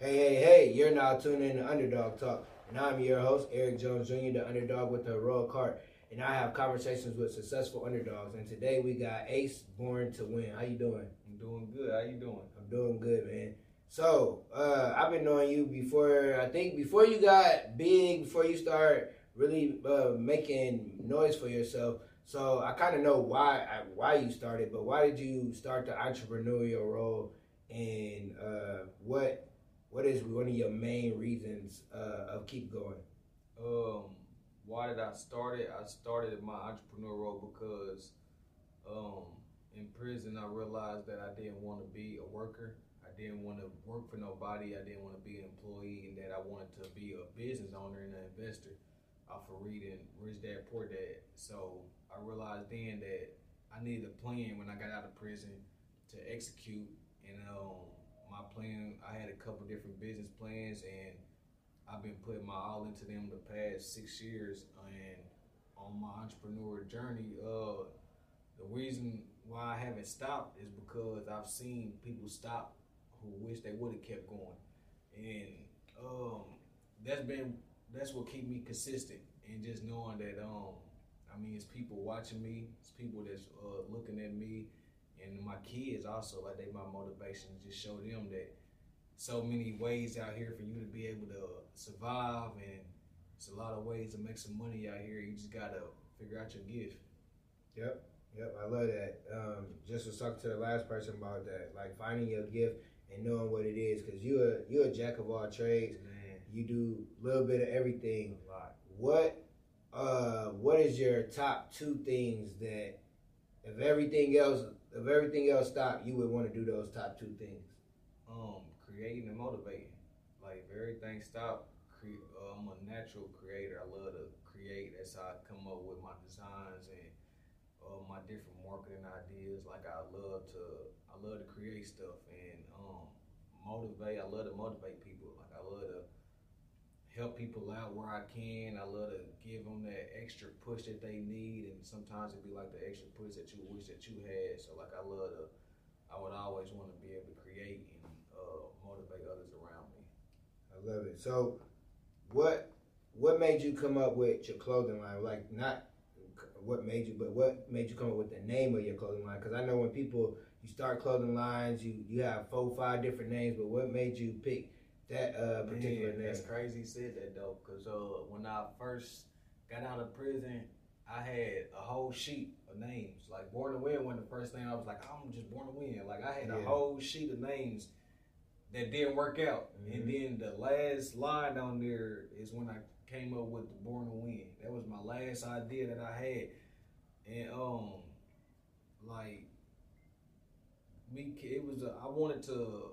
Hey, hey, hey, you're now tuning in to Underdawg Talk. And I'm your host, Eric Jones Jr., the underdog with the Royal Cart, And I have conversations with successful underdogs. And today we got Ace Born to Win. How you doing? I'm doing good. How you doing? I'm doing good, man. So, uh, I've been knowing you before, I think before you got big, before you start really uh, making noise for yourself. So I kind of know why why you started, but why did you start the entrepreneurial role, and uh, what what is one of your main reasons uh, of keep going? Um, why did I start it? I started my entrepreneur role because um, in prison I realized that I didn't want to be a worker. I didn't want to work for nobody. I didn't want to be an employee, and that I wanted to be a business owner and an investor. Off of reading Rich Dad Poor Dad, so I realized then that I needed a plan when I got out of prison to execute. And um, my plan, I had a couple different business plans, and I've been putting my all into them the past six years. And on my entrepreneur journey, uh, the reason why I haven't stopped is because I've seen people stop who wish they would have kept going, and um, that's been that's what keep me consistent and just knowing that um I mean, it's people watching me. It's people that's uh, looking at me, and my kids also. Like they my motivation to just show them that so many ways out here for you to be able to survive, and it's a lot of ways to make some money out here. You just gotta figure out your gift. Yep, yep, I love that. Um, just was talking to the last person about that, like finding your gift and knowing what it is, because you are you're a jack of all trades. Man, You do a little bit of everything. a lot. What uh what is your top two things that if everything else if everything else stopped, you would want to do those top two things? um, creating and motivating. Like if everything stopped, cre- uh, I'm a natural creator. I love to create. That's how I come up with my designs and uh, my different marketing ideas. Like I love to, I love to create stuff and um, motivate. I love to motivate people. Like I love to help people out where I can. I love to give them that extra push that they need, and sometimes it'd be like the extra push that you wish that you had. So like I love to, I would always want to be able to create and uh, motivate others around me. I love it. So what what made you come up with your clothing line? Like not what made you, but what made you come up with the name of your clothing line? Because I know when people you start clothing lines, you you have four five different names, but what made you pick that uh, particular Man, name? that's crazy you said that though, cause uh, when I first got out of prison, I had a whole sheet of names. Like Born to Win wasn't the first thing I was like, I'm just born to win. Like I had Yeah. a whole sheet of names that didn't work out, Mhm. and then the last line on there is when I came up with the Born to Win. That was my last idea that I had, and um, like me, it was a, I wanted to.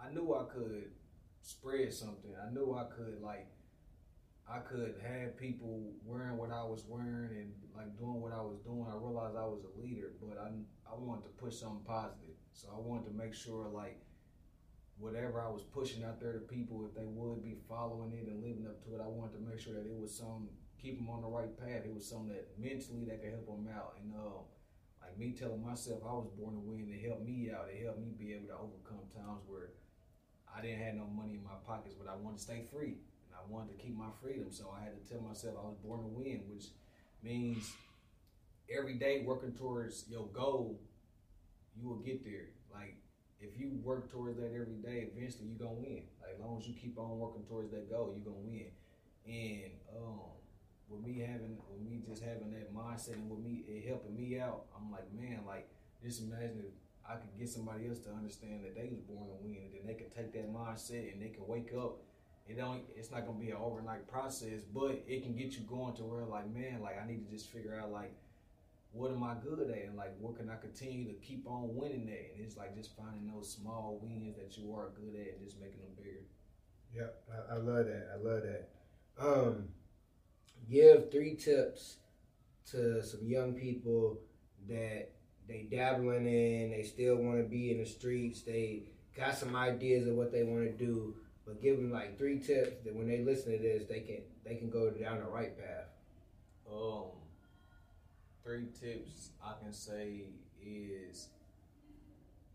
I knew I could spread something. I knew I could like I could have people wearing what I was wearing and like doing what I was doing. I realized I was a leader, but I I wanted to push something positive. So I wanted to make sure like whatever I was pushing out there to people, if they would be following it and living up to it, I wanted to make sure that it was some keep them on the right path. It was something that mentally that could help them out. And uh, like me telling myself I was born to win, it helped me out. It helped me be able to overcome times where I didn't have no money in my pockets, but I wanted to stay free and I wanted to keep my freedom. So I had to tell myself I was born to win, which means every day working towards your goal, you will get there. Like if you work towards that every day, eventually you're gonna win. Like as long as you keep on working towards that goal, you're gonna win. And um with me having with me just having that mindset and with me it helping me out, I'm like, man, like just imagine if I could get somebody else to understand that they was born to win, and then they can take that mindset and they can wake up. It don't. It's not gonna be an overnight process, but it can get you going to where like, man, like I need to just figure out like, what am I good at, and like, what can I continue to keep on winning at? And it's like just finding those small wins that you are good at and just making them bigger. Yep, I, I love that. I love that. Um, give three tips to some young people that they dabbling in, they still want to be in the streets, they got some ideas of what they want to do, but give them like three tips that when they listen to this, they can they can go down the right path. Um, three tips I can say is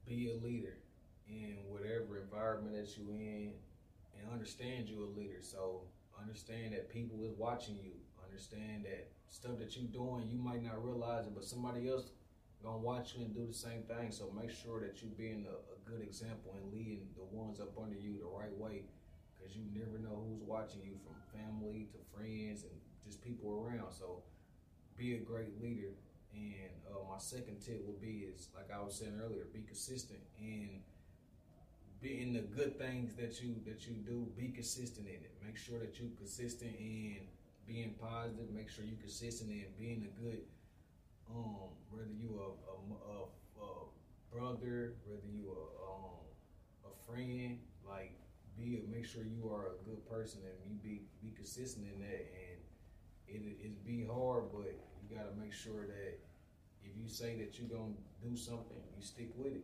be a leader in whatever environment that you in. and understand you're a leader. So understand that people is watching you. Understand that stuff that you're doing, you might not realize it, but somebody else gonna watch you and do the same thing. So make sure that you're being a, a good example and leading the ones up under you the right way, because you never know who's watching you from family to friends and just people around. So be a great leader. And uh, my second tip will be is like I was saying earlier, be consistent and be in the good things that you that you do. Be consistent in it. Make sure that you're consistent in being positive. Make sure you're consistent in being a good um, whether you a, a, a, a brother, whether you a um, a friend, like be a, make sure you are a good person and you be be consistent in that. And it is be hard, but you got to make sure that if you say that you're gonna do something, you stick with it.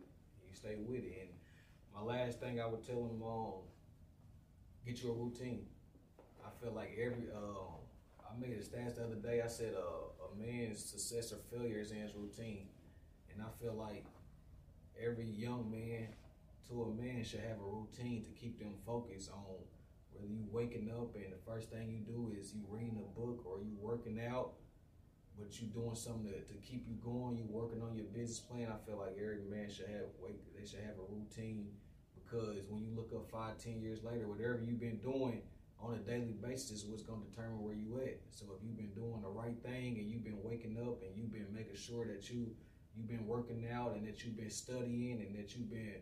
You stay with it. And my last thing I would tell them, um, get you a routine. I feel like every um, I made a stats the other day. I said uh, a man's success or failure is in his routine, and I feel like every young man to a man should have a routine to keep them focused on whether you waking up and the first thing you do is you reading a book or you working out, but you doing something to, to keep you going. You working on your business plan. I feel like every man should have wake. They should have a routine because when you look up five, ten years later, whatever you've been doing on a daily basis what's going to determine where you at. So if you've been doing the right thing and you've been waking up and you've been making sure that you you've been working out and that you've been studying and that you've been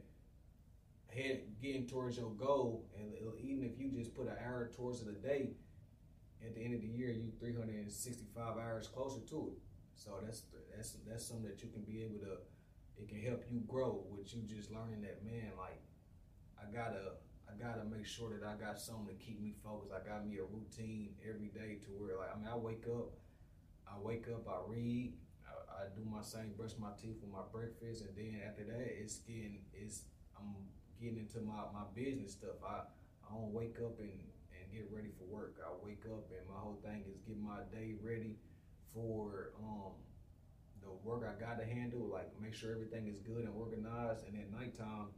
head getting towards your goal, and even if you just put an hour towards a day, at the end of the year you 365 hours closer to it. So that's that's that's something that you can be able to. It can help you grow with you just learning that man like I gotta I gotta make sure that I got something to keep me focused. I got me a routine every day to where like I mean I wake up, I wake up, I read, I, I do my same brush my teeth with my breakfast, and then after that it's getting it's I'm getting into my, my business stuff. I I don't wake up and and get ready for work. I wake up and my whole thing is get my day ready for um the work I got to handle. Like make sure everything is good and organized, and at nighttime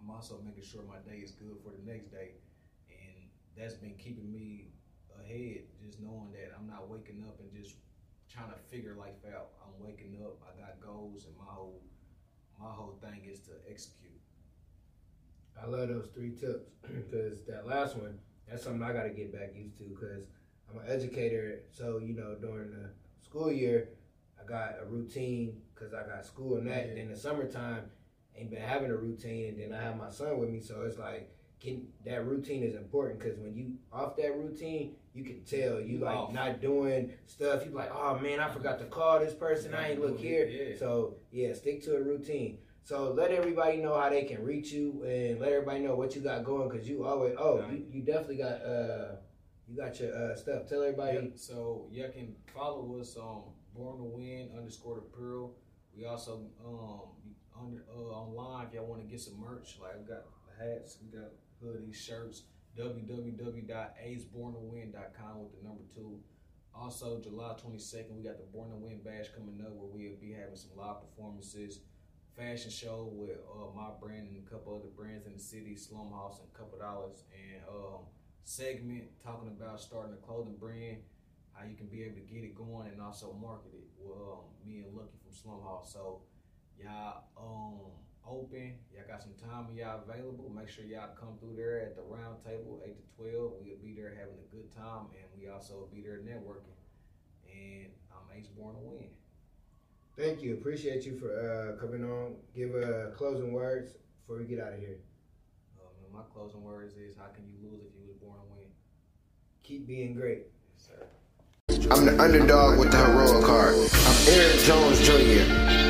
I'm also making sure my day is good for the next day. And that's been keeping me ahead, just knowing that I'm not waking up and just trying to figure life out. I'm waking up, I got goals, and my whole my whole thing is to execute. I love those three tips because that last one, that's something I got to get back used to because I'm an educator. So, you know, during the school year, I got a routine because I got school and that. Yeah. In the summertime, ain't been having a routine, and then I have my son with me, so it's like can, that routine is important because when you off that routine, you can tell you like off. not doing stuff. You like, oh man, I forgot to call this person. I ain't look here. Yeah. So yeah, stick to a routine. So let everybody know how they can reach you and let everybody know what you got going because you always oh right. you, you definitely got uh you got your uh, stuff. Tell everybody. Yep. So you can follow us on Born to Win underscore the Pearl. We also um uh, online if y'all want to get some merch. Like we got hats, we got hoodies, shirts. www.aceborntowin.com with the number two. Also, July 22nd, we got the Born to Win Bash coming up where we'll be having some live performances, fashion show with uh, my brand and a couple other brands in the city, Slum House and Couple Dollars, and um, segment talking about starting a clothing brand, how you can be able to get it going and also market it with um, me and Lucky from Slum House. So Y'all um open. Y'all got some time y'all available. Make sure y'all come through there at the round table, 8 to 12. We'll be there having a good time and we also be there networking. And I'm Ace Born to Win. Thank you. Appreciate you for uh, coming on. Give uh, closing words before we get out of here. Um, my closing words is how can you lose if you was born to win? Keep being great. Yes, sir. I'm the underdog with the heroic heart. I'm Eric Jones Jr.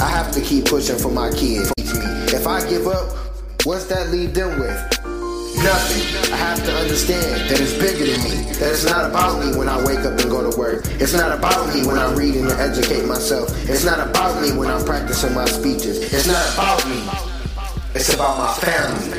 I have to keep pushing for my kids. If I give up, what's that leave them with? Nothing. I have to understand that it's bigger than me. That it's not about me when I wake up and go to work. It's not about me when I read and educate myself. It's not about me when I'm practicing my speeches. It's not about me. It's about my family.